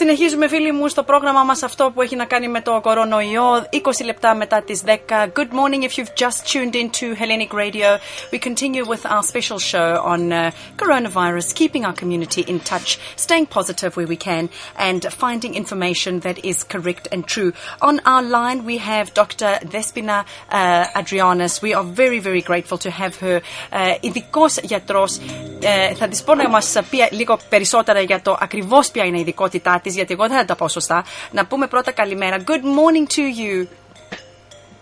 Συνεχίζουμε φίλοι μου στο πρόγραμμα μας αυτό που έχει να κάνει με το κορονοϊό 20 λεπτά μετά τις 10. Good morning if you've just tuned into Hellenic Radio. We continue with our special show on uh, coronavirus, keeping our community in touch, staying positive where we can and finding information that is correct and true. On our line we have Dr. Despina uh, Adrianis. We are very very grateful to have her. Uh, ειδικός γιατρός. Uh, θα της πω να μας πει λίγο περισσότερα για το ακριβώς ποια είναι η ειδικότητά της, γιατί εγώ δεν θα τα πω σωστά. Να πούμε πρώτα καλημέρα. Good morning to you.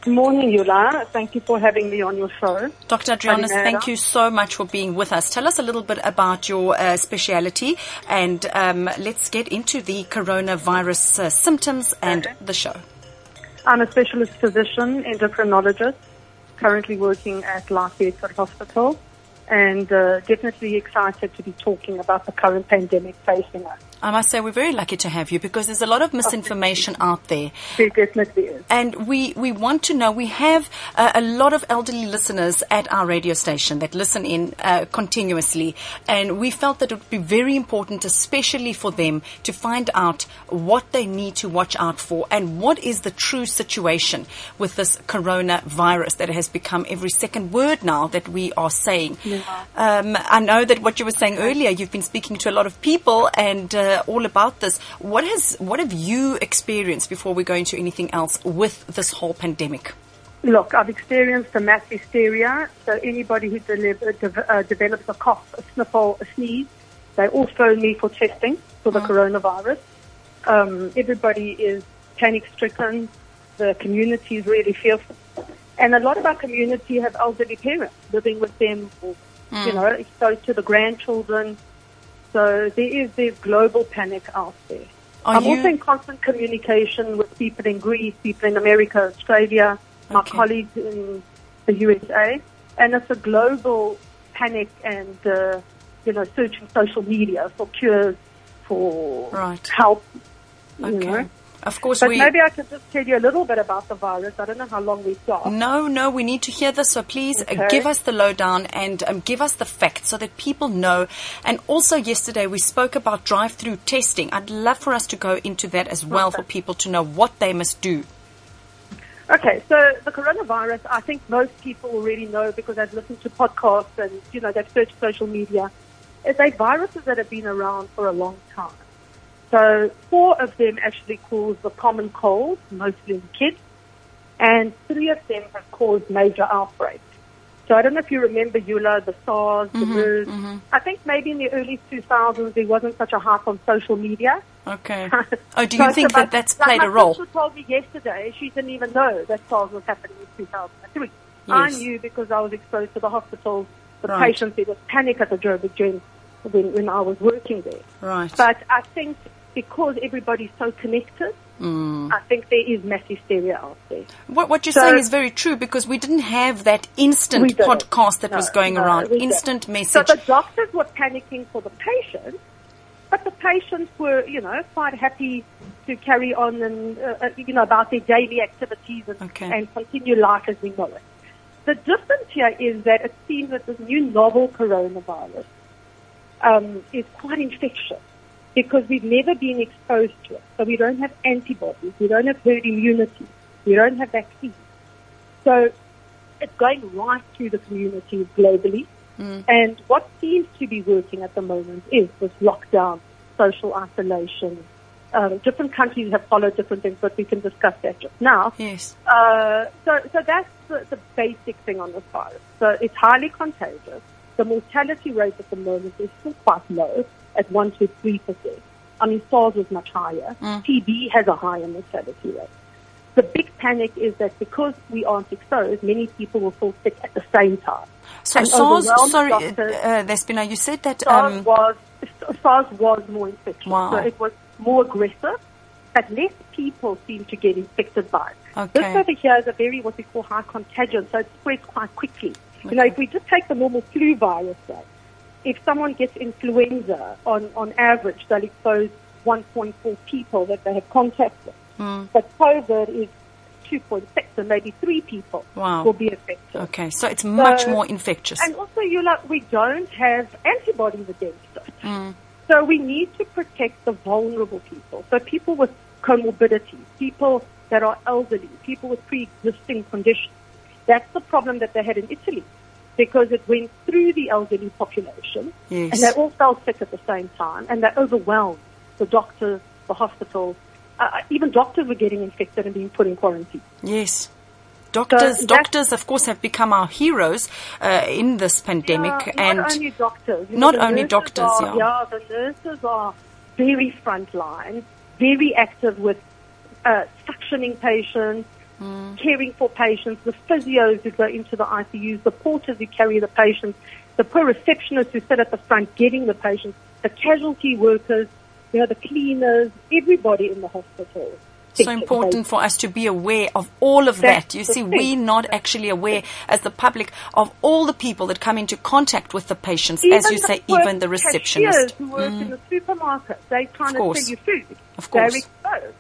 Good morning, Youla. Thank you for having me on your show. Dr. Andreanis, thank you so much for being with us. Tell us a little bit about your uh, speciality and um, let's get into the coronavirus uh, symptoms and okay. the show. I'm a specialist physician, endocrinologist, currently working at Life Hospital, and uh, definitely excited to be talking about the current pandemic facing us. I must say we're very lucky to have you because there's a lot of misinformation out there. There definitely is. And we, we want to know, we have uh, a lot of elderly listeners at our radio station that listen in uh, continuously. And we felt that it would be very important, especially for them, to find out what they need to watch out for and what is the true situation with this coronavirus that has become every second word now that we are saying. Um, I know that what you were saying earlier, you've been speaking to a lot of people and uh, all about this. What has what have you experienced before we go into anything else with this whole pandemic? Look, I've experienced a mass hysteria. So anybody who deli- uh, de- uh, develops a cough, a sniffle, a sneeze, they all phone me for testing for the coronavirus. Um, everybody is panic stricken. The community is really fearful. And a lot of our community have elderly parents living with them, or, you know, exposed to the grandchildren. So there is this global panic out there. Are I'm you- also in constant communication with people in Greece, people in America, Australia, my Okay. colleagues in the USA, and it's a global panic and uh, you know searching social media for cures, for Right. help. You Okay. know. Of course, But we. maybe I could just tell you a little bit about the virus. I don't know how long we've got. No, no, we need to hear this. So please uh, Okay. give us the lowdown and um, give us the facts so that people know. And also, yesterday we spoke about drive-through testing. I'd love for us to go into that as well for people to know what they must do. Okay, so the coronavirus, I think most people already know because they've listened to podcasts and, you know, they've searched social media. It's a viruses that have been around for a long time. So four of them actually cause the common cold, mostly in kids, and three of them have caused major outbreaks. So I don't know if you remember, Youla, the SARS, the mm-hmm, MERS. Mm-hmm. I think maybe in the early 2000s there wasn't such a hype on social media. Okay. Oh, do you it's think that that's played my a role? My sister told me yesterday she didn't even know that SARS was happening in 2003. I knew because I was exposed to the hospitals, the Right. patients, there was panic at the Joburg Gen when, when I was working there. Right. But I think because everybody's so connected, Mm. I think there is mass hysteria out there. What, what you're So- saying is very true because we didn't have that instant podcast that No, was going no, around, we don't. instant So the doctors were panicking for the patients, but the patients were, you know, quite happy to carry on and, uh, uh, you know, about their daily activities and, Okay. and continue life as we know it. The difference here is that it seems that this new novel coronavirus um, is quite infectious because we've never been exposed to it. So we don't have antibodies, we don't have herd immunity, we don't have vaccines. So it's going right through the communities globally. And what seems to be working at the moment is this lockdown, social isolation. Um, different countries have followed different things, but we can discuss that just now. yes. Uh, so, so that's the, the basic thing on this virus. So it's highly contagious. The mortality rate at the moment is still quite low at 1 to 3%. I mean, SARS was much higher. TB has a higher mortality rate. The big panic is that because we aren't exposed, many people will fall sick at the same time. So And SARS, sorry, uh, doctors- uh, Despina, you said that. SARS Um, was SARS was more infectious, Wow. so it was more aggressive, but less people seem to get infected by it. Okay. This over here is a very what we call high contagion, so it spreads quite quickly. You know, if we just take the normal flu virus, if someone gets influenza, on on average they'll expose 1.4 people that they have contact with. Hmm. But COVID is 2.6, and maybe three people Wow. will be affected. okay, so it's much So- more infectious. And also, you like, we don't have antibodies against it. So we need to protect the vulnerable people. So people with comorbidities, people that are elderly, people with pre-existing conditions. That's the problem that they had in Italy because it went through the elderly population Yes. and they all fell sick at the same time and they overwhelmed the doctors, the hospitals. Uh, even doctors were getting infected and being put in quarantine. Yes. Doctors, that- doctors, of course, have become our heroes uh, in this pandemic, Yeah, and not only doctors. You Not the only nurses doctors, Are, yeah. the nurses are very frontline, very active with uh, suctioning patients, Mm. caring for patients, the physios who go into the ICUs, the porters who carry the patients, the poor receptionists who sit at the front getting the patients, the casualty workers, you know, the cleaners, everybody in the hospital. so important for us to be aware of all of That's that. You see, thing. we're not actually aware as the public of all the people that come into contact with the patients, Even as you say, even the cashiers receptionist. Mm. who work in the supermarket, they trying to course. sell you food. Of course. They're exposed.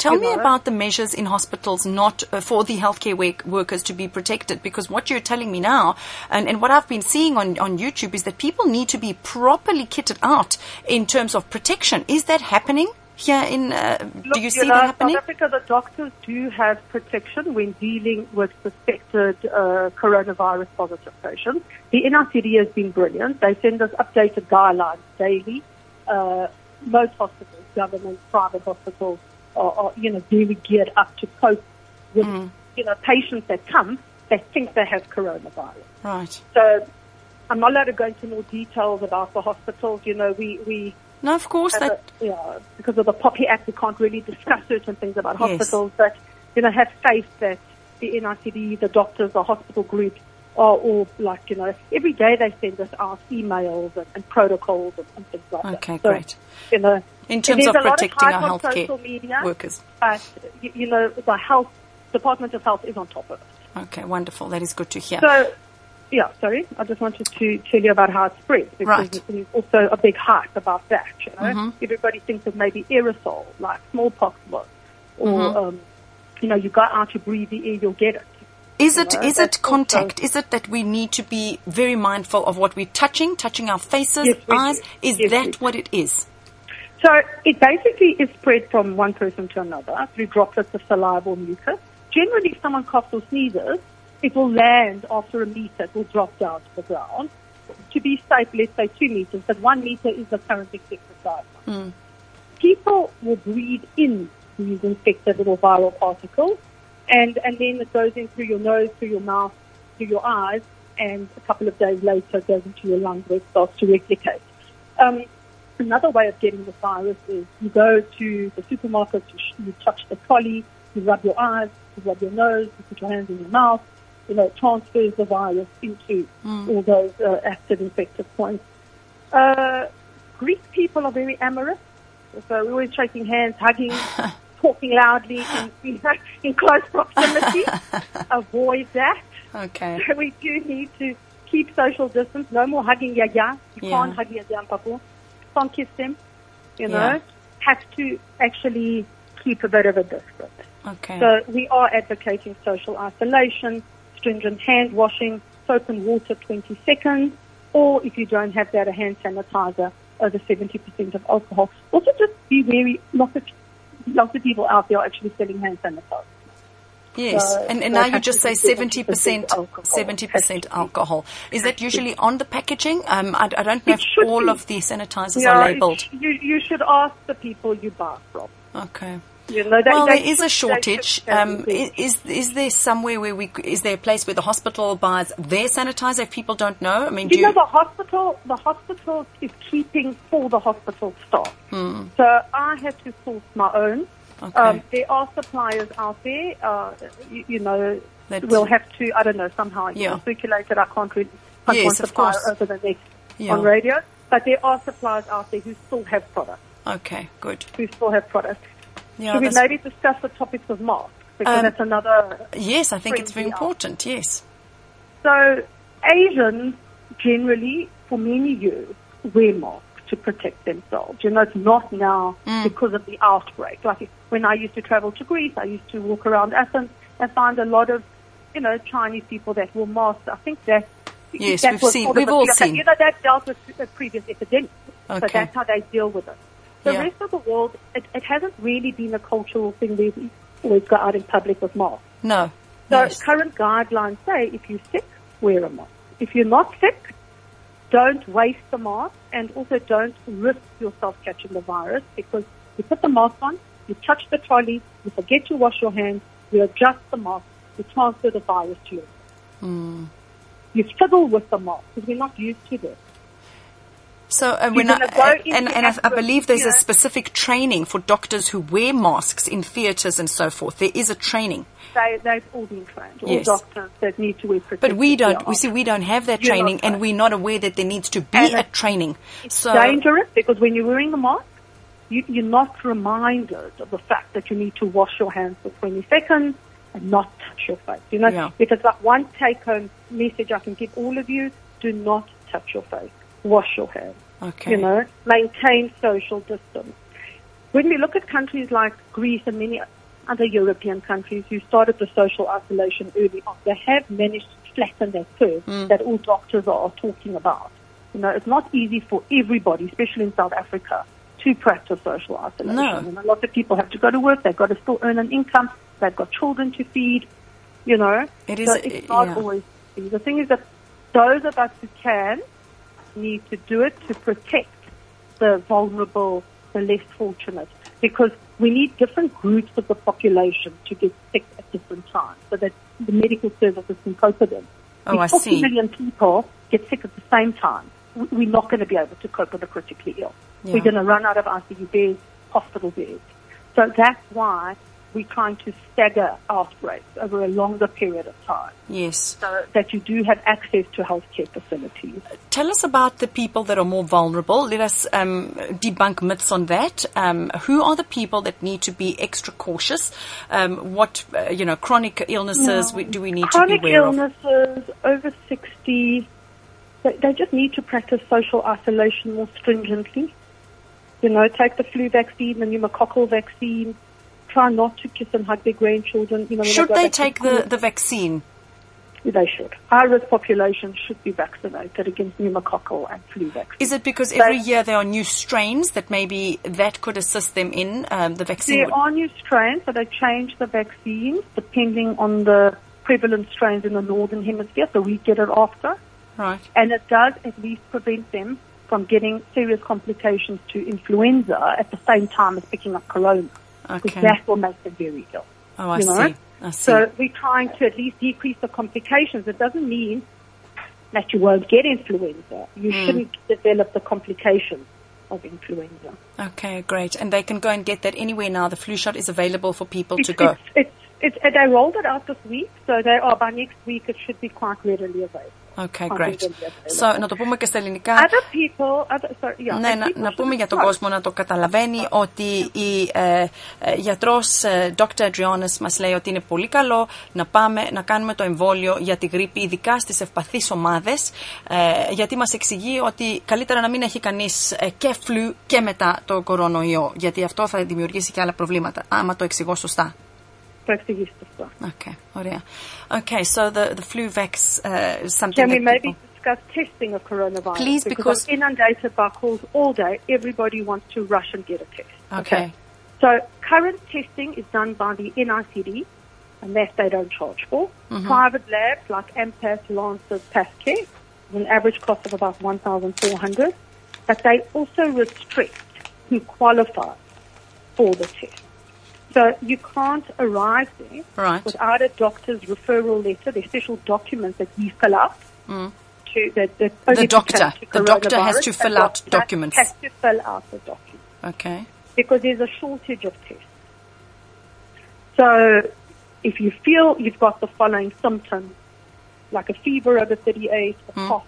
Tell me about the measures in hospitals not uh, for the healthcare work- workers to be protected because what you're telling me now and, and what I've been seeing on, on YouTube is that people need to be properly kitted out in terms of protection. Is that happening here in, uh, Look, do you see know, that happening? South Africa, the doctors do have protection when dealing with suspected uh, coronavirus positive patients. The NICD has been brilliant. They send us updated guidelines daily. Uh, most hospitals, government, private hospitals, are, are you know very geared up to cope with Mm. you know patients that come that think they have coronavirus. Right. So I'm not allowed to go into more details about the hospitals. You know, we we No, of course that a- yeah, because of the POPI Act, we can't really discuss certain things about Yes. hospitals. But you know, have faith that the NICD, the doctors, the hospital groups are all like you know every day they send us out emails and, and protocols and, and things like that. Okay, So, great. You know, in terms of protecting our healthcare social media, workers. but you, you know the health Department of Health is on top of it. Okay, wonderful. That is good to hear. So, yeah, sorry, I just wanted to tell you about how it spreads because Right. there's also a big hype about that. You know, Mhm. everybody thinks of maybe aerosol, like smallpox was, or Mhm. um, you know, you go out, you breathe the air, you'll get it. Is it know, is it contact? Is it that we need to be very mindful of what we're touching, touching our faces, Yes, eyes? Is Yes, that what it is? So it basically is spread from one person to another through droplets of saliva or mucus. Generally, if someone coughs or sneezes, it will land after a meter. It will drop down to the ground. To be safe, let's say two meters, but one meter is the current accepted guideline. Mm. People will breathe in these infected little viral particles, and, and then it goes in through your nose, through your mouth, through your eyes, and a couple of days later it goes into your lungs where it starts to replicate. Um, Another way of getting the virus is you go to the supermarket, you, sh- you touch the trolley, you rub your eyes, you rub your nose, you put your hands in your mouth. You know, it transfers the virus into all those uh, active infected points. Uh, Greek people are very amorous, so we're always shaking hands, hugging, talking loudly in, in, in close proximity. Avoid that. Okay. So we do need to keep social distance. No more hugging yaya. You Yeah. can't hug yaya and papu. Can't kiss them. You know, Yeah. have to actually keep a bit of a distance. Okay. So we are advocating social isolation, stringent hand washing, soap and water 20 seconds, or if you don't have that, a hand sanitizer over 70% of alcohol. Also just be wary, lots of, lots of people out there are actually selling hand sanitizer. yes. so and and that now you just say 70% 70% alcohol. 70% Has to be. alcohol. Is that usually on the packaging? Um, I, I don't know It if all be. of the sanitizers Yeah, are labeled. sh- You, you should ask the people you buy from. Okay. You know, well, there is a shortage. Um, is is there somewhere where we is there a place where the hospital buys their sanitizer if people don't know? I mean, do You know, the hospital, the hospital is keeping for the hospital staff. So I had to source my own. Hmm. Okay. Um, there are suppliers out there. Uh, you, you know, That- we'll have to. I don't know somehow you Yeah. circulate it. I can't really. Can't Yes, one of course. over the next Yeah. on radio, but there are suppliers out there who still have products. okay, good. Who still have products. Yeah, Should we maybe discuss the topics of masks because Um, that's another yes, I think it's very out. important. Yes. So Asians generally, for many years, wear masks to protect themselves. You know, it's not now Mm. because of the outbreak. Like when I used to travel to Greece, I used to walk around Athens and find a lot of, you know, Chinese people that wore masks. I think that Yes, That we've seen- we've all seen. You know, that dealt with the previous epidemic. So that's how they deal with it. The Yeah. rest of the world, it, it hasn't really been a cultural thing where we always go out in public with masks. No. So yes. current guidelines say if you're sick, wear a mask. If you're not sick, don't waste the mask and also don't risk yourself catching the virus because you put the mask on, you touch the trolley, you forget to wash your hands, you adjust the mask, you transfer the virus to. Hmm. You fiddle with the mask because we're not used to this. So uh, when I, uh, and, and I, I believe there's a specific training for doctors who wear masks in theatres and so forth. There is a training, They, they've all been trained, all Yes. doctors that need to wear but we don't. We see we don't have that You're training, and we're not aware that there needs to be And a training. It's So dangerous because when you're wearing the mask, you, you're not reminded of the fact that you need to wash your hands for 20 seconds and not touch your face. You know, Yeah. it's like one take-home message I can give all of you, do not touch your face. Wash your hands. okay, You know, maintain social distance. When we look at countries like Greece and many other European countries who started the social isolation early on, they have managed to flatten that curve mm. that all doctors are talking about. You know, it's not easy for everybody, especially in South Africa, to practice social isolation. No. And a lot of people have to go to work, they've got to still earn an income, they've got children to feed, you know. It is- so it's uh, not yeah. always easy. The thing is that those of us who can need to do it to protect the vulnerable, the less fortunate, because we need different groups of the population to get sick at different times so that the medical services can cope with them. Oh, I if 40 see. million people get sick at the same time, we- we're not going to be able to cope with the critically ill. Yeah. We're going to run out of ICU beds, hospital beds. So that's why we're trying to stagger outbreaks over a longer period of time yes. so that you do have access to healthcare facilities. Tell us about the people that are more vulnerable. Let us um, debunk myths on that. Um, who are the people that need to be extra cautious? Um, what uh, you know, chronic illnesses we, do we need Chronic to be aware of? illnesses, over 60, they, they just need to practice social isolation more stringently. You know, take the flu vaccine, the pneumococcal vaccine. Try not to kiss and hug their grandchildren. You know, Should go they take the, the vaccine? They should. High risk population should be vaccinated against pneumococcal and flu vaccine. Is it because every They- year there are new strains that maybe that could assist them in um, the vaccine? There would- are new strains, so they change the vaccines depending on the prevalent strains in the northern hemisphere, so we get it after. right. And it does at least prevent them from getting serious complications to influenza at the same time as picking up corona. Because Okay. that will make them very ill. Oh, I you know? see. I see. So we're trying to at least decrease the complications. It doesn't mean that you won't get influenza. You Hmm. shouldn't develop the complications of influenza. okay, great. And they can go and get that anywhere now. The flu shot is available for people It's, to go. It's, it's, it's, they rolled it out this week, so they are by next week. It should be quite readily available. Okay, Quite great. readily available. So, να το πούμε και στα ελληνικά. Other people, other, sorry, yeah, Ναι, and να, people να should πούμε για τον know. κόσμο να το καταλαβαίνει ότι η ε, ε, γιατρός ε, Dr. Adrianis μας λέει ότι είναι πολύ καλό να πάμε να κάνουμε το εμβόλιο για τη γρήπη, ειδικά στις ευπαθείς ομάδες, ε, γιατί μας εξηγεί ότι καλύτερα να μην έχει κανείς ε, και φλου και μετά το κορονοϊό, γιατί αυτό θα δημιουργήσει και άλλα προβλήματα, άμα το εξηγώ σωστά. Okay. Oh okay, so the, the flu vax uh, is something Can we maybe people... discuss testing of coronavirus? Please, because... because... I'm inundated by calls all day. Everybody wants to rush and get a test. Okay. okay. So current testing is done by the NICD, and that they don't charge for. Mm-hmm. Private labs like Ampath, Lancet, PathCare, with an average cost of about 1400 but they also restrict who qualifies for the test. So you can't arrive there Right. without a doctor's referral letter. There's special documents that we mm. fill out. To, that, that only doctor. to The doctor has to fill out documents. Has to fill out the document Okay. because there's a shortage of tests. So if you feel you've got the following symptoms, like a fever over 38, a mm. cough,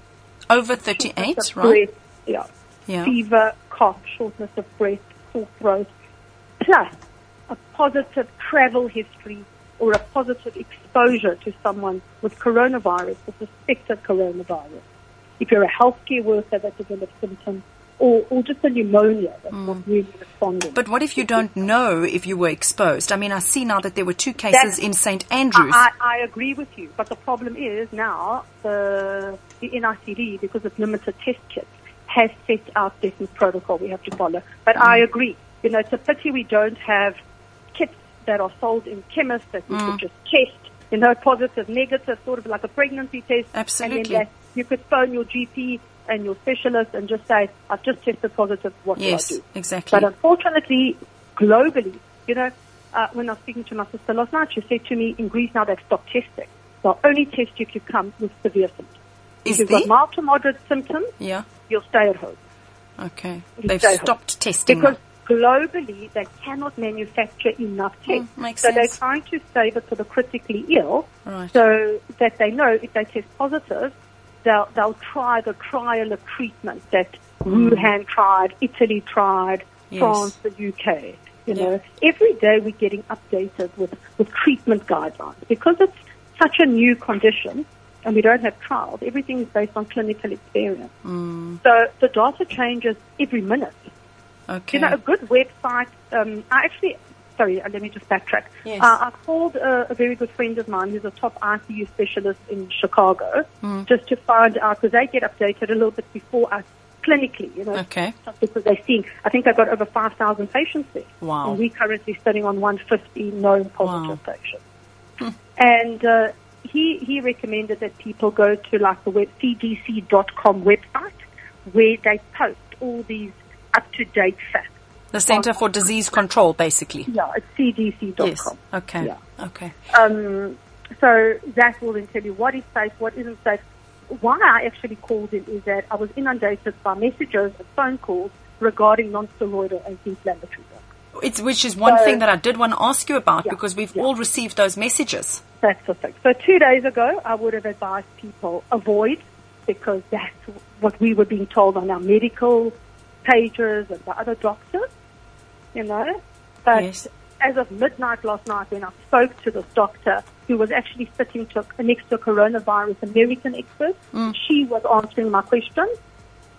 Over 38, right? breath, yeah, Yeah. fever, cough, shortness of breath, sore throat, plus a positive travel history or a positive exposure to someone with coronavirus, with suspected coronavirus. If you're a healthcare worker that develops symptoms, or, or just a pneumonia that's not really responding. Hmm. But what if you don't know if you were exposed? I mean, I see now that there were two cases That's- in St. Andrews. I, I I agree with you, but the problem is now the, the NICD, because of limited test kits, has set out definite protocol we have to follow. But I Mm. agree. You know, it's a pity we don't have kits that are sold in chemists that you Mm. could just test, you know, positive, negative, sort of like a pregnancy test. Absolutely. And then that you could phone your GP and your specialist and just say, I've just tested positive, what yes, do I do? exactly. But unfortunately, globally, you know, uh, when I was speaking to my sister last night, she said to me, in Greece now they've stopped testing. They'll only test you if you come with severe symptoms. Is if you've got mild to moderate symptoms, yeah. you'll stay at home. Okay. You They've stay home. stopped testing. Because. Globally, they cannot manufacture enough tests. Mm, so they're trying to save it for the critically ill Right. so that they know if they test positive, they'll, they'll try the trial of treatment that Wuhan tried, Italy tried, Yes. France, the UK. You Yeah. know, every day we're getting updated with, with treatment guidelines because it's such a new condition and we don't have trials. Everything is based on clinical experience. Mm. So the data changes every minute. Okay. You know, a good website. Um, I actually, sorry, uh, let me just backtrack. Yes. Uh, I called a, a very good friend of mine who's a top ICU specialist in Chicago Hmm. just to find out because they get updated a little bit before us clinically. You know, Okay. Because they're seeing. I think they've got over five thousand patients there. Wow. And we're currently sitting on one fifty known positive Wow. patients. And uh, he he recommended that people go to like the web CDC.com website where they post all these up to date facts. The Center for Disease Control, basically. Yeah, it's CDC.com. Yes. Okay. Yeah. Okay. Um, so that will then tell you what is safe, what isn't safe. Why I actually called in is that I was inundated by messages and phone calls regarding non-steroidal anti-inflammatory drugs. It's which is one So- thing that I did want to ask you about Yeah, because we've yeah. all received those messages. That's the thing. So two days ago, I would have advised people avoid because that's what we were being told on our medical pages and the other doctors, you know. But Yes. as of midnight last night, when I spoke to this doctor who was actually sitting to, next to a coronavirus American expert, mm. she was answering my questions.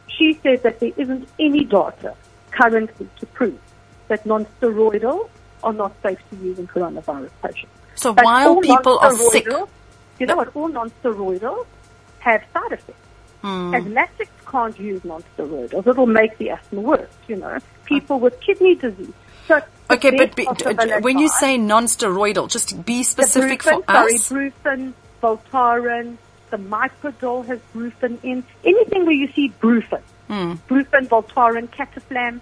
She said that there isn't any data currently to prove that non-steroidal are not safe to use in coronavirus patients. So But while people are sick, you know what? All non-steroidals have side effects. Hmm. Asthmatics can't use non-steroidals. It'll make the asthma worse. You know, people with kidney disease. So okay, but be, uh, when you say non-steroidal, just be specific Brufen, for sorry, us. Brufen, Voltaren, the Myprodol has Brufen in. Anything where you see Brufen, Hmm. Brufen, Voltaren, Cataflam.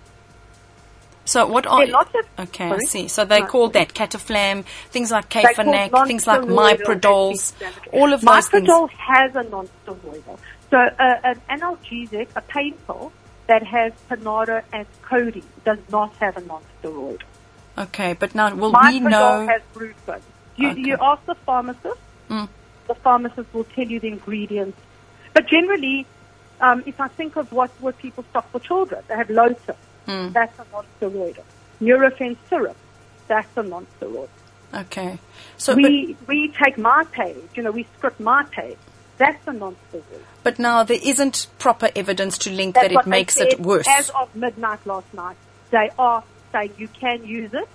So what are of- okay? I see. So they No. call that cataflam, things like Kafanac, things like anti-inflammatory. all of those things. Myprodol has a non-steroidal. So uh, an analgesic, a pain pill that has Panado and codeine does not have a non-steroidal. Okay, but now will Myprodol we know? has Brufen. You, Okay. you ask the pharmacist, Mm. the pharmacist will tell you the ingredients. But generally, um, if I think of what, what people stock for children, they have Lotus. Mm. That's a non-steroidal. Nurofen syrup. That's a non-steroidal. Okay, so but, we we take Mypaid, you know, we script Mypaid. That's a non-steroidal. But now there isn't proper evidence to link That's that it makes it worse. As of midnight last night, they are saying you can use it,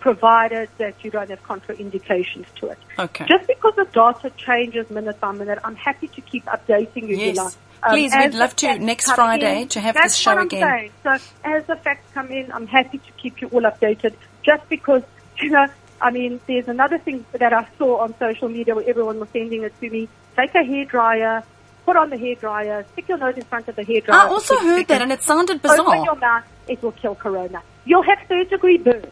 provided that you don't have contraindications to it. Okay. Just because the data changes minute by minute, I'm happy to keep updating you. Yes. Youla. Please, as we'd love to next Friday in- to have this show what I'm again. saying. So as the facts come in, I'm happy to keep you all updated. Just because, you know, I mean, there's another thing that I saw on social media where everyone was sending it to me. Take a hairdryer, put on the hairdryer, stick your nose in front of the hairdryer. I also heard that, and it sounded bizarre. Open your mouth, it will kill corona. You'll have third degree burns.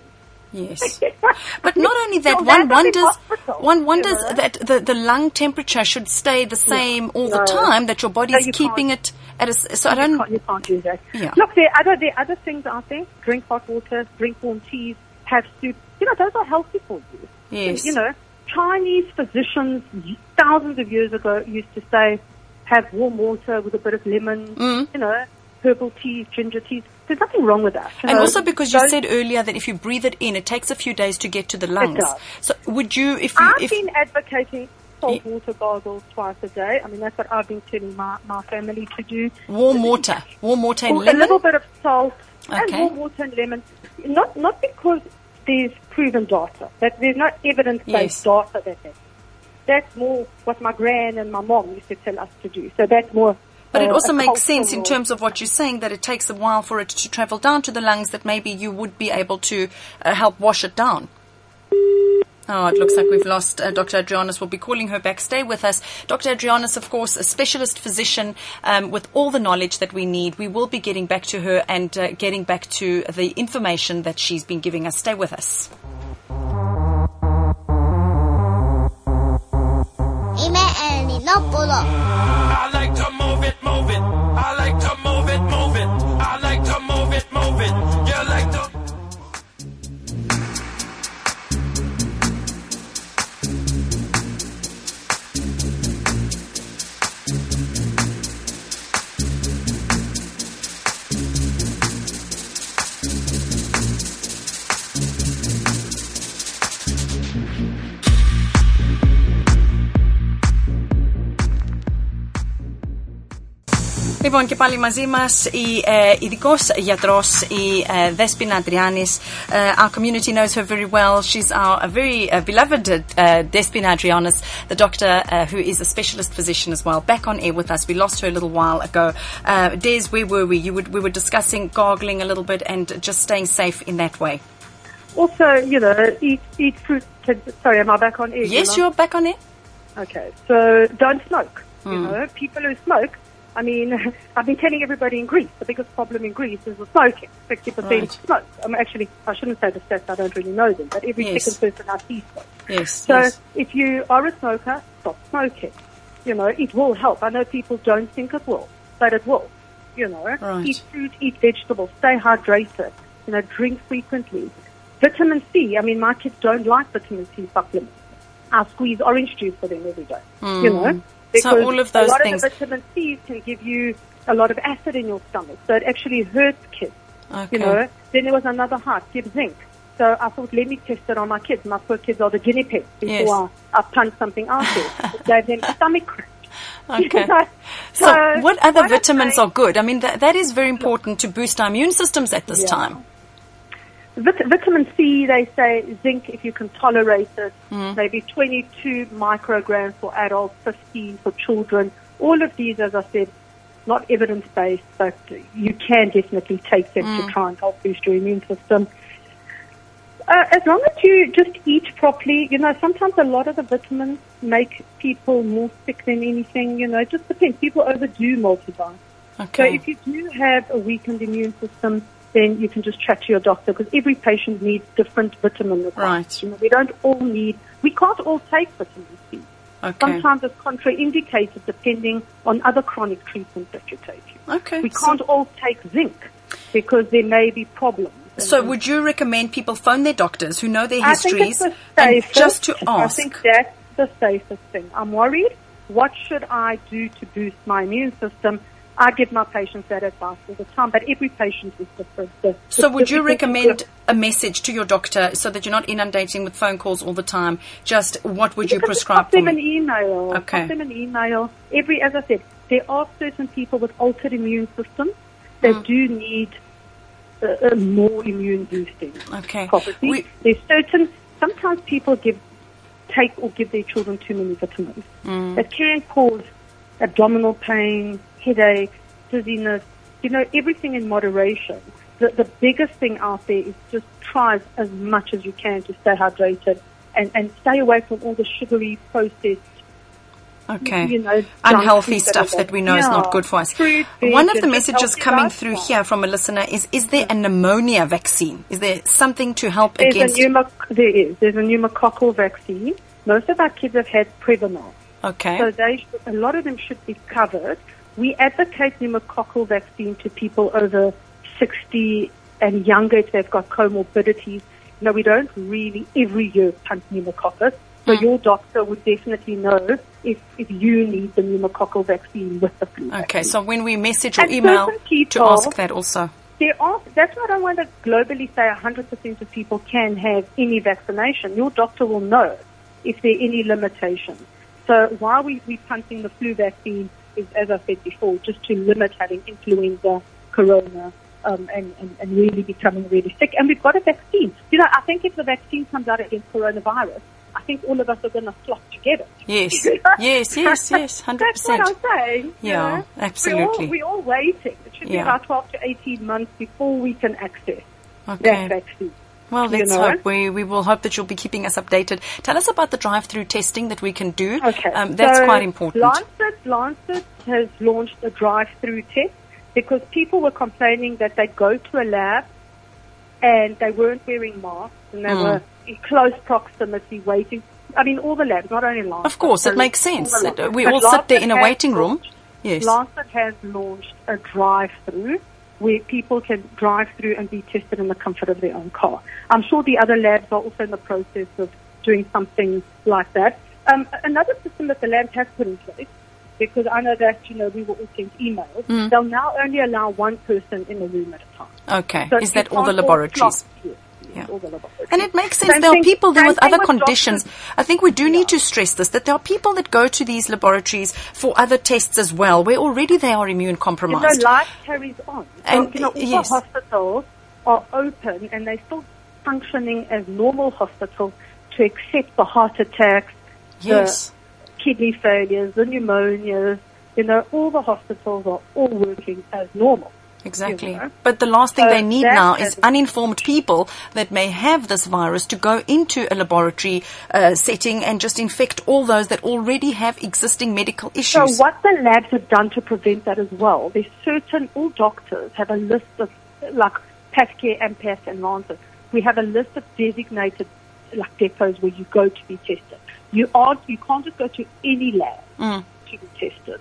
Yes. But not only that, one land up in wonders, one you wonders know? that the, the lung temperature should stay the same all the time, that your body No, is you keeping can't. it at a, so I don't, can't, you can't do that. Yeah. Look, there are other there are other things out there. Drink hot water, drink warm teas, have soup. You know, those are healthy for you. Yes. You know, Chinese physicians thousands of years ago used to say, have warm water with a bit of lemon. Mm. You know, herbal teas, ginger teas. There's nothing wrong with that. and know. also because you Those- said earlier that if you breathe it in, it takes a few days to get to the lungs. It does. So would you, if you, I've if, been advocating salt water gargles twice a day. I mean, that's what I've been telling my, my family to do. Warm water. Warm water and lemon. a little bit of salt and warm water and lemon. Not not because there's proven data. That there's not evidence-based Yes. data that that. That's more what my gran and my mom used to tell us to do. So that's more. But it uh, also makes sense in terms of what you're saying that it takes a while for it to travel down to the lungs, that maybe you would be able to uh, help wash it down. Oh, it looks like we've lost uh, Dr. Andreanis. We'll be calling her back. Stay with us. Dr. Andreanis, of course, a specialist physician um, with all the knowledge that we need. We will be getting back to her and uh, getting back to the information that she's been giving us. Stay with us. Nopolo. I like to move it, move it. I like to move it, move it. I like to move it, move it. You like Λοιπόν, και πάλι μαζί μα η ειδικό γιατρό, η ε, Δέσπινα Andreanis. Uh, our community knows her very well. She's our a very uh, beloved uh, Despina Andreanis, the doctor uh, who is a specialist physician as well, back on air with us. We lost her a little while ago. Uh, Des, where were we? You would, we were discussing gargling a little bit and just staying safe in that way. Also, you know, eat, eat fruit. Sorry, am I back on air? Yes, you know? you're back on air. Okay, so don't smoke. Mm. You hmm. know, people who smoke I mean, I've been telling everybody in Greece the biggest problem in Greece is the smoking. Sixty percent Right. smoke. I'm um, actually I shouldn't say the stats. I don't really know them, but every Yes. second person I see smokes. Yes. So yes. if you are a smoker, stop smoking. You know, it will help. I know people don't think it will, but it will. You know, Right. eat fruit, eat vegetables, stay hydrated. You know, drink frequently. Vitamin C. I mean, my kids don't like vitamin C supplements. I squeeze orange juice for them every day. You mm. know, because Hmm. all of those a lot things- of the vitamin C can give you a lot of acid in your stomach, so it actually hurts kids. Okay. You know, then there was another heart, give zinc. So I thought, let me test it on my kids. My poor kids are the guinea pigs before Yes. I, I punch something out there. Gave them stomach cramp. Okay. Know, So, what other vitamins are good? I mean, that, that is very important to boost our immune systems at this Yeah. time. Vit- vitamin C, they say zinc if you can tolerate it, Hmm. maybe 22 micrograms for adults, 15 for children. All of these, as I said, not evidence based, but you can definitely take them Hmm. to try and help boost your immune system. Uh, as long as you just eat properly, you know, sometimes a lot of the vitamins make people more sick than anything, you know, it just depends. People overdo multivitamins. So if you do have a weakened immune system, then you can just chat to your doctor because every patient needs different vitamin requirements. Right. You know, we don't all need, we can't all take vitamin C. okay. Sometimes it's contraindicated depending on other chronic treatments that you're taking. Okay. We can't all take zinc because there may be problems. So, would you recommend people phone their doctors who know their I histories the safest. just to ask? I think that's the safest thing. I'm worried. What should I do to boost my immune system? I give my patients that advice all the time, but every patient is different. The- So, the would you recommend a message to your doctor so that you're not inundating with phone calls all the time? Just what would you prescribe pop for them an email. Okay. Pop them an email. Every, as I said, there are certain people with altered immune systems that Mm. do need uh, more immune boosting. Okay. Property. We- There's certain. Sometimes people give, take or give their children too many vitamins. Mm. That can cause abdominal pain, headaches, dizziness. You know, everything in moderation. The, the biggest thing out there is just try as much as you can to stay hydrated and, and stay away from all the sugary processed Okay. you know, Unhealthy stuff that we know is not good for us. Fruit, One of the messages coming through here from a listener is Is there a pneumonia vaccine? Is there something to help There's against a pneumoc- there is. There's a pneumococcal vaccine. Most of our kids have had Prevnar. Okay. So they should, a lot of them should be covered. We advocate pneumococcal vaccine to people over 60 and younger if they've got comorbidities. No, we don't really every year punt pneumococcus. So hmm. your doctor would definitely know if, if you need the pneumococcal vaccine with the flu. Okay, vaccine. so when we message or And email certain to ask that also. There are, that's why I don't want to globally say 100% of people can have any vaccination. Your doctor will know if there are any limitations. So while we, we're punting the flu vaccine, is, as I said before, just to limit having influenza, corona, um, and, and, and really becoming really sick. And we've got a vaccine. You know, I think if the vaccine comes out against coronavirus, I think all of us are going to flock together. Yes, yes, yes, yes, hundred percent. That's what. I'm saying. you Yeah, know. absolutely. We're all, we're all waiting. It should be Yeah. about 12 to 18 months before we can access that vaccine. Well, let's know. hope. We, we will hope that you'll be keeping us updated. Tell us about the drive-through testing that we can do. Okay. Um, that's So quite important. Lancet, Lancet has launched a drive-through test because people were complaining that they'd go to a lab and they weren't wearing masks and they Mm. were in close proximity waiting. I mean, all the labs, not only Lancet. Of course, it makes sense. labs. we all sit there in a waiting room. launched- Yes. Lancet has launched a drive-through where people can drive through and be tested in the comfort of their own car. I'm sure the other labs are also in the process of doing something like that. Um, another system that the labs have put in place, because I know that, you know, we were all sent emails, Mm. they'll now only allow one person in a room at a time. Okay. So Is that all the laboratories? slot- yes, yes, Yeah. all the laboratories. And it makes sense. Same there are people there with other with conditions. doctors. I think we do need to stress this that there are people that go to these laboratories for other tests as well, where already they are immune You compromised. know, life carries on. So, And, you know, yes. the hospitals are open and they're still functioning as normal hospitals to accept the heart attacks, yes. the kidney failures, the pneumonias. You know, all the hospitals are all working as normal. Exactly. you know. But the last thing So they need now is uninformed people that may have this virus to go into a laboratory uh, setting and just infect all those that already have existing medical issues. So what the labs have done to prevent that as well, there's certain, all doctors have a list of, like PathCare, Ampath and Lancet, we have a list of designated like depots where you go to be tested. You aren't, you can't just go to any lab Mm. to be tested.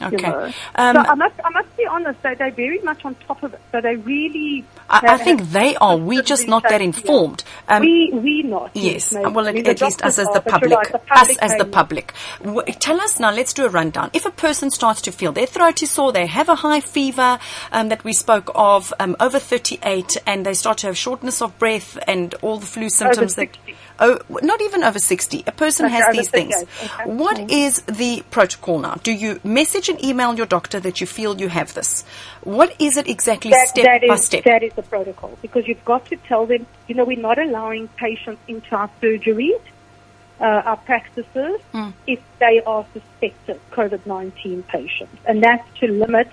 You Okay. know. Um, so I must, I must be honest, they, they're very much on top of it. So they really. I, I think they are. We're just not that informed. Um, we we not. Yes, well, at, at least us as the public, right, the us as the public. W- tell us now. Let's do a rundown. If a person starts to feel their throat is sore, they have a high fever um, that we spoke of, um, over 38, and they start to have shortness of breath and all the flu symptoms that. 60. Oh, not even over 60. A person Okay, has these things. 38, okay. What Mm. is the protocol now? Do you message and email your doctor that you feel you have this? What is it exactly that, step that by is- step? That is the protocol because you've got to tell them, you know, we're not allowing patients into our surgeries, uh, our practices, Hmm. if they are suspected COVID-19 patients. And that's to limit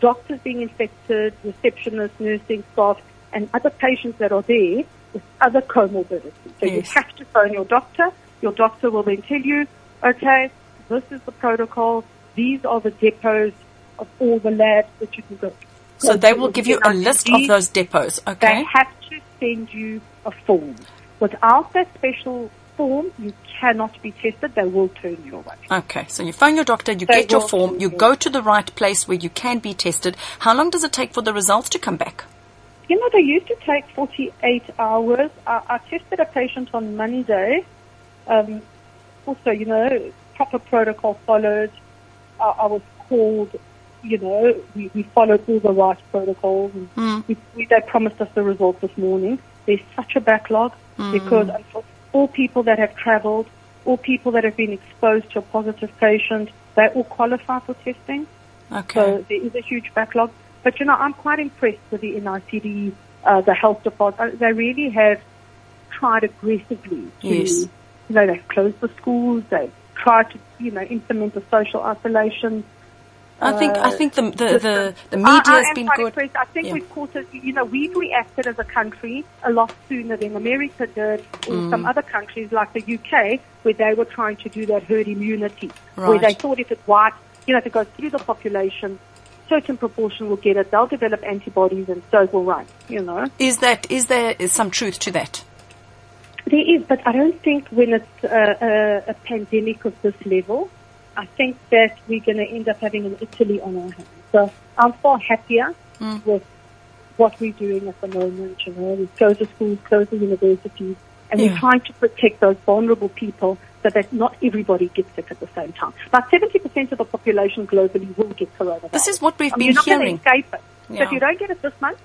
doctors being infected, receptionists, nursing staff, and other patients that are there with other comorbidities. So you have to phone your doctor. Your doctor will then tell you, okay, this is the protocol. These are the depots of all the labs that you can go. so they will give you a list of those depots, okay? They have to send you a form. Without that special form, you cannot be tested. They will turn you away. Okay, so you phone your doctor, you They get your form, you go to the right place where you can be tested. How long does it take for the results to come back? You know, they used to take 48 hours. I, I tested a patient on Monday. Um, also, you know, proper protocol followed. I, I was called, you know, we, we followed all the right protocols. And Mm. we, we, they promised us the results this morning. There's such a backlog because unfor- all people that have traveled, all people that have been exposed to a positive patient, they all qualify for testing. Okay. So there is a huge backlog. But you know, I'm quite impressed with the NICD, uh, the health department. They really have tried aggressively to, Yes. you know, they've closed the schools. They've tried to, you know, implement the social isolation. I think I uh, think the the the, the I- media I has am been quite good. impressed. I think Yeah. we've caught it. You know, we've reacted as a country a lot sooner than America did, or Mm. some other countries like the UK, where they were trying to do that herd immunity, where they thought if it wiped, you know, if it goes through the population, certain proportion will get it. They'll develop antibodies, and so will run. You know, Is that is there is some truth to that? There is, but I don't think when it's a, a, a pandemic of this level, I think that we're going to end up having an Italy on our hands. So I'm far happier Mm. with what we're doing at the moment. You know, we close the schools, close the universities, and Yeah. we're trying to protect those vulnerable people so that not everybody gets sick at the same time. About 70% of the population globally will get coronavirus. This is what we've I mean, been you're not hearing. to escape it. So if you don't get it this month,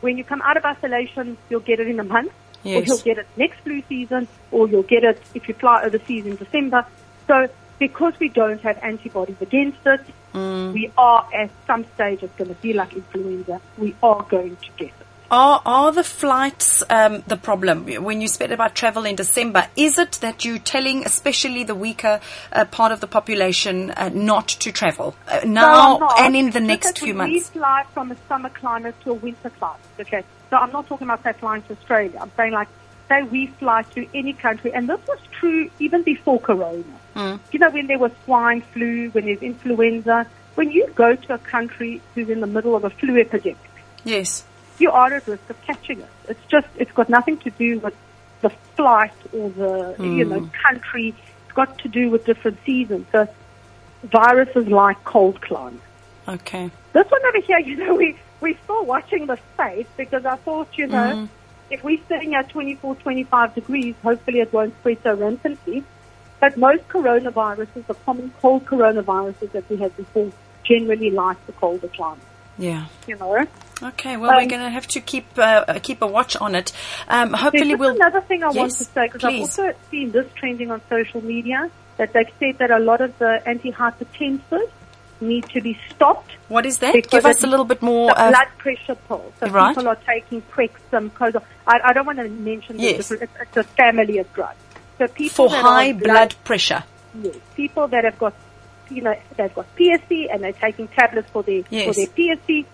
when you come out of isolation, you'll get it in a month, or you'll get it next flu season, or you'll get it if you fly overseas in December. So because we don't have antibodies against it, Mm. we are at some stage it's going to be like influenza. We are going to get it. Are are the flights um, the problem? When you speak about travel in December, is it that you're telling, especially the weaker uh, part of the population, uh, not to travel uh, now I'm and in the next few months? We fly from a summer climate to a winter climate. Okay, so I'm not talking about say flying to Australia. I'm saying like say we fly to any country, and this was true even before Corona. Mm. You know, when there was swine flu, when there's influenza, when you go to a country who's in the middle of a flu epidemic, Yes. you are at risk of catching it. It's just, it's got nothing to do with the flight or the, you know, country. It's got to do with different seasons. So viruses like cold climate. Okay. This one over here, you know, we, we're still watching the space because I thought, you know, if we're sitting at 24, 25 degrees, hopefully it won't spread so rampantly. But most coronaviruses, the common cold coronaviruses that we had before, generally like the colder climate, Yeah. you know. Okay. Well, we're Um, going to have to keep uh, uh, keep a watch on it. Um, hopefully, we'll. another thing I want to say because I've also seen this trending on social media that they've said that a lot of the antihypertensives need to be stopped. What is that? Give us a little bit more. The Uh, blood pressure pills. So Right. people are taking Quexum, Cozaar. I, I don't want to mention the Yes. different. It's, it's a family of drugs. So people for high are blood pressure. yes, people that have got, you know, they've got PSC and they're taking tablets for their Yes. for their PSC.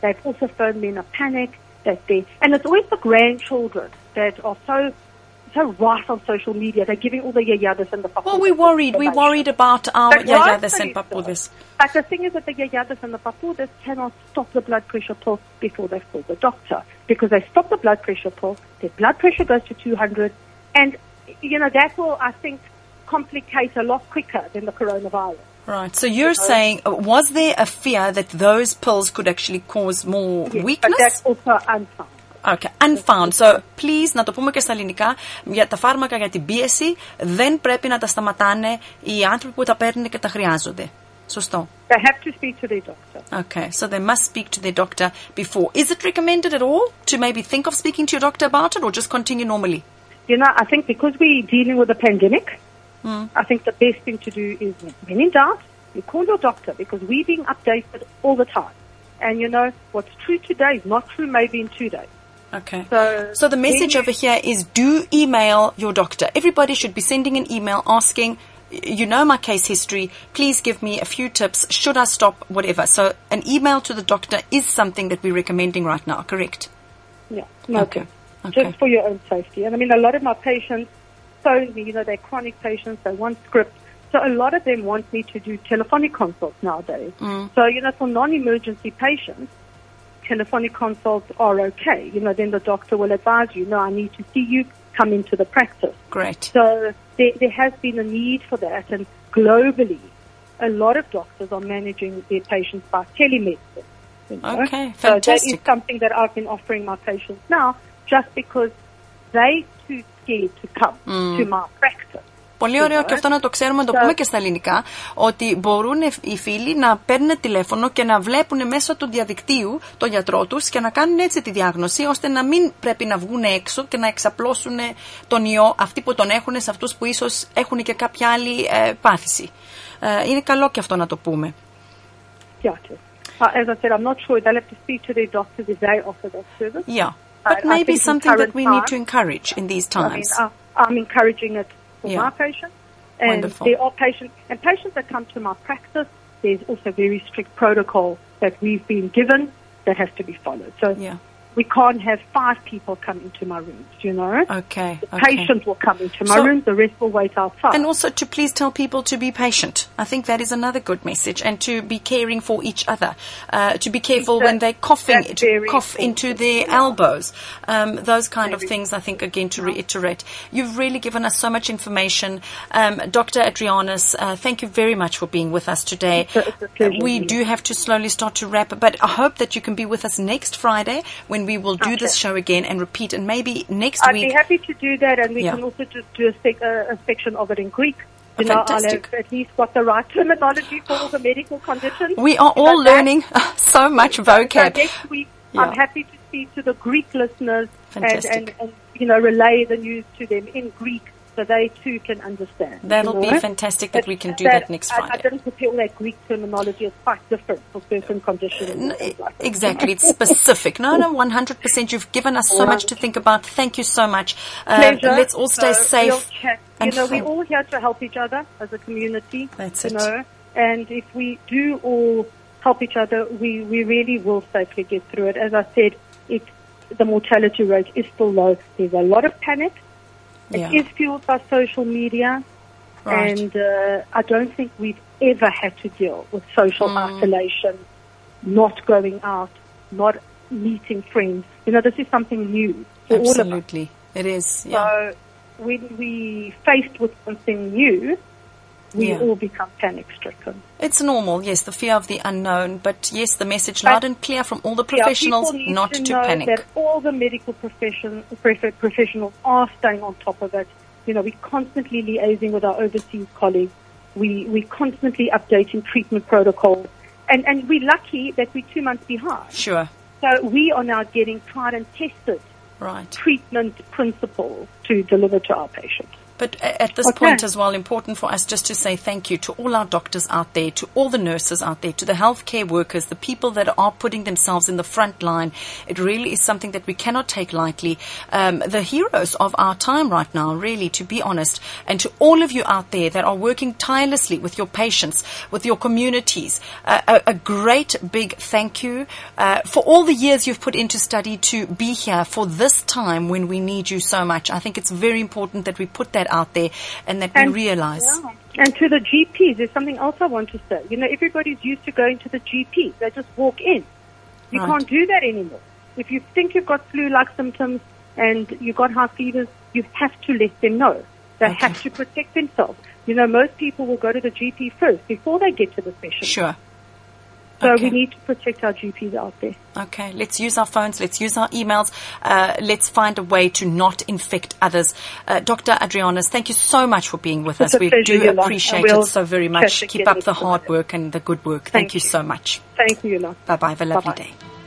They've also phoned me in a panic that they, and it's always the grandchildren that are so so rife on social media. They're giving all the yayadas and the papudas Well, we're worried. We're worried about our But yayadas and papudas. so. But the thing is that the yayadas and the papudas cannot stop the blood pressure pill before they call the doctor. Because they stop the blood pressure pill, their blood pressure goes to 200, and, you know, that will, I think, complicate a lot quicker than the coronavirus. Right. So you're saying, uh, was there a fear that those pills could actually cause more Yes, weakness? But that's also unfound. Okay, unfound. So, please, να το πούμε και στα ελληνικά, για τα φάρμακα για την πίεση δεν πρέπει να τα σταματάνε οι άνθρωποι που τα παίρνουν και τα χρειάζονται. Σωστό. They have to speak to their doctor. Okay, so they must speak to their doctor before. Is it recommended at all to maybe think of speaking to your doctor about it or just continue normally? You know, I think because we're dealing with a pandemic, Hmm. I think the best thing to do is when in doubt, you call your doctor because we're being updated all the time. And you know, what's true today is not true maybe in two days. Okay. So, the message over here is do email your doctor. Everybody should be sending an email asking, you know my case history, please give me a few tips. Should I stop? Whatever. So an email to the doctor is something that we're recommending right now, correct? Yeah, no Okay. Okay. Just for your own safety. And I mean, a lot of my patients phone me, you know, they're chronic patients, they want scripts. So a lot of them want me to do telephonic consults nowadays. Mm. So, you know, for non-emergency patients, telephonic consults are okay. You know, then the doctor will advise you, no, I need to see you, come into the practice. Great. So there, there has been a need for that, and globally, a lot of doctors are managing their patients by telemedicine. you know. Okay, So that is something that I've been offering my patients now, just because they too scared to come Mm. to my practice. Πολύ ωραίο και αυτό να το ξέρουμε, να το So- πούμε και στα ελληνικά, ότι μπορούν οι φίλοι να παίρνουν τηλέφωνο και να βλέπουν μέσω του διαδικτύου τον γιατρό τους και να κάνουν έτσι τη διάγνωση, ώστε να μην πρέπει να βγουν έξω και να εξαπλώσουν τον ιό αυτοί που τον έχουν σε αυτούς που ίσως έχουν και κάποια άλλη ε, πάθηση. Ε, είναι καλό και αυτό να το πούμε. Yeah, it is. Uh, as I said, I'm not sure. They'll have to speak to their doctors if they offer that service. Yeah. I- But I maybe think in something that current we need time- to encourage in these I mean, times. I, I'm encouraging it for Yeah. my patients. And Wonderful. there are patients, and patients that come to my practice, there's also very strict protocol that we've been given that has to be followed. So Yeah. We can't have five people come into my rooms, you know. Okay. The okay. patient will come into my So- room, the rest will wait outside. And also to please tell people to be patient. I think that is another good message, and to be caring for each other. Uh, to be careful when they're coughing, to cough into their yeah. elbows. Um, those kind of things, I think, again, to reiterate. You've really given us so much information. Um, Dr. Andreanis, uh, thank you very much for being with us today. It's a- it's a pleasure, we do have to slowly start to wrap, but I hope that you can be with us next Friday when we will do this show again and repeat, and maybe next week. I'd be happy to do that, and we Yeah. can also just do a, sec- uh, a section of it in Greek. Oh, You know, I'll fantastic. have at least got the right terminology for all the medical conditions. We are all that- learning so much vocab. So next week, Yeah. I'm happy to speak to the Greek listeners and, and, and, you know, relay the news to them in Greek so they too can understand. That'll you be know? fantastic that But we can do that next I, I Friday. didn't prepare all that Greek terminology. It's quite different for certain conditions. like. Exactly, it's specific. No, no, 100%. You've given us so much to think about. Thank you so much. Uh, let's all stay So, safe. You know, we're all here to help each other as a community. That's you it. know, and if we do all help each other, we, we really will safely get through it. As I said, it, the mortality rate is still low. There's a lot of panic. It Yeah. is fueled by social media. Right. And uh, I don't think we've ever had to deal with social Mm. isolation, not going out, not meeting friends. You know, this is something new for all of us. Absolutely. It is. Yeah. So when we faced with something new, we Yeah. all become panic stricken. It's normal, yes, the fear of the unknown. But yes, the message loud and clear from all the professionals yeah, not to, to, know panic. That all the medical profession, prof- professionals are staying on top of it. You know, we're constantly liaising with our overseas colleagues. We we're constantly updating treatment protocols, and and we're lucky that we're two months behind. Sure. So we are now getting tried and tested Right. treatment principles to deliver to our patients. But at this Okay. point as well, important for us just to say thank you to all our doctors out there, to all the nurses out there, to the healthcare workers, the people that are putting themselves in the front line. It really is something that we cannot take lightly. Um, the heroes of our time right now, really, to be honest, and to all of you out there that are working tirelessly with your patients, with your communities, uh, a, a great big thank you uh, for all the years you've put into study to be here for this time when we need you so much. I think it's very important that we put that out there and that we realize. Yeah. And to the GPs, there's something else I want to say. You know, everybody's used to going to the GP. They just walk in. You Right. can't do that anymore. If you think you've got flu-like symptoms and you've got high fevers, you have to let them know. They Okay. have to protect themselves. You know, most people will go to the GP first before they get to the specialist. Sure. So Okay. we need to protect our GPs out there. Okay, let's use our phones, let's use our emails, uh, let's find a way to not infect others. Uh, Dr. Andreanis, thank you so much for being with It's us. We pleasure, do appreciate it so very much. Keep up the hard work and the good work. Thank, Thank you you. so much. Thank you, Yolanda. Bye bye. Have a lovely Bye-bye. day.